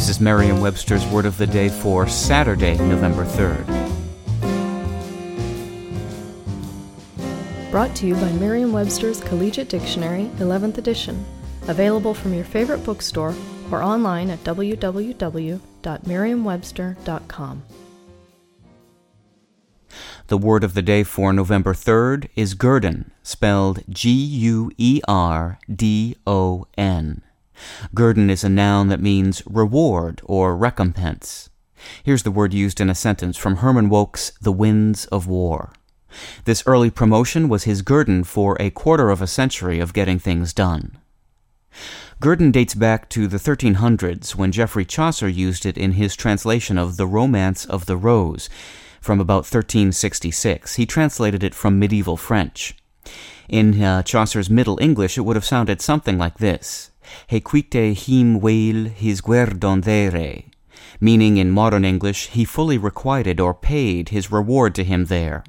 This is Merriam Webster's Word of the Day for Saturday, November 3rd. Brought to you by Merriam Webster's Collegiate Dictionary, 11th edition. Available from your favorite bookstore or online at www.merriam-webster.com. The word of the day for November 3rd is guerdon, spelled G U E R D O N. Guerdon is a noun that means reward or recompense. Here's the word used in a sentence from Herman Wouk's The Winds of War. This early promotion was his guerdon for a quarter of a century of getting things done. Guerdon dates back to the 1300s when Geoffrey Chaucer used it in his translation of The Romance of the Rose from about 1366. He translated it from medieval French. In uh, Chaucer's Middle English, it would have sounded something like this he quite him veil his guerdondere, meaning in modern English, he fully requited or paid his reward to him there.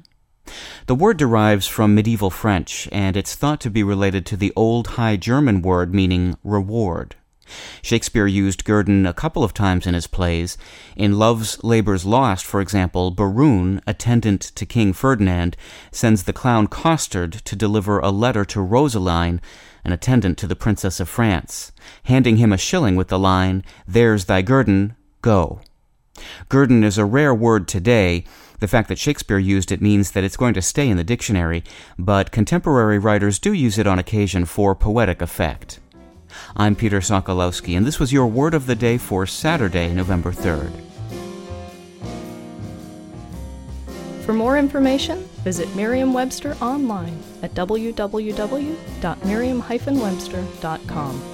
The word derives from medieval French, and it's thought to be related to the Old High German word meaning reward. Shakespeare used guerdon a couple of times in his plays. In Love's Labour's Lost, for example, Berowne, attendant to King Ferdinand, sends the clown Costard to deliver a letter to Rosaline, an attendant to the Princess of France, handing him a shilling with the line, There's thy guerdon, go. Guerdon is a rare word today. The fact that Shakespeare used it means that it's going to stay in the dictionary, but contemporary writers do use it on occasion for poetic effect. I'm Peter Sokolowski, and this was your word of the day for Saturday, November 3rd. For more information, visit Merriam-Webster online at www.merriam-webster.com.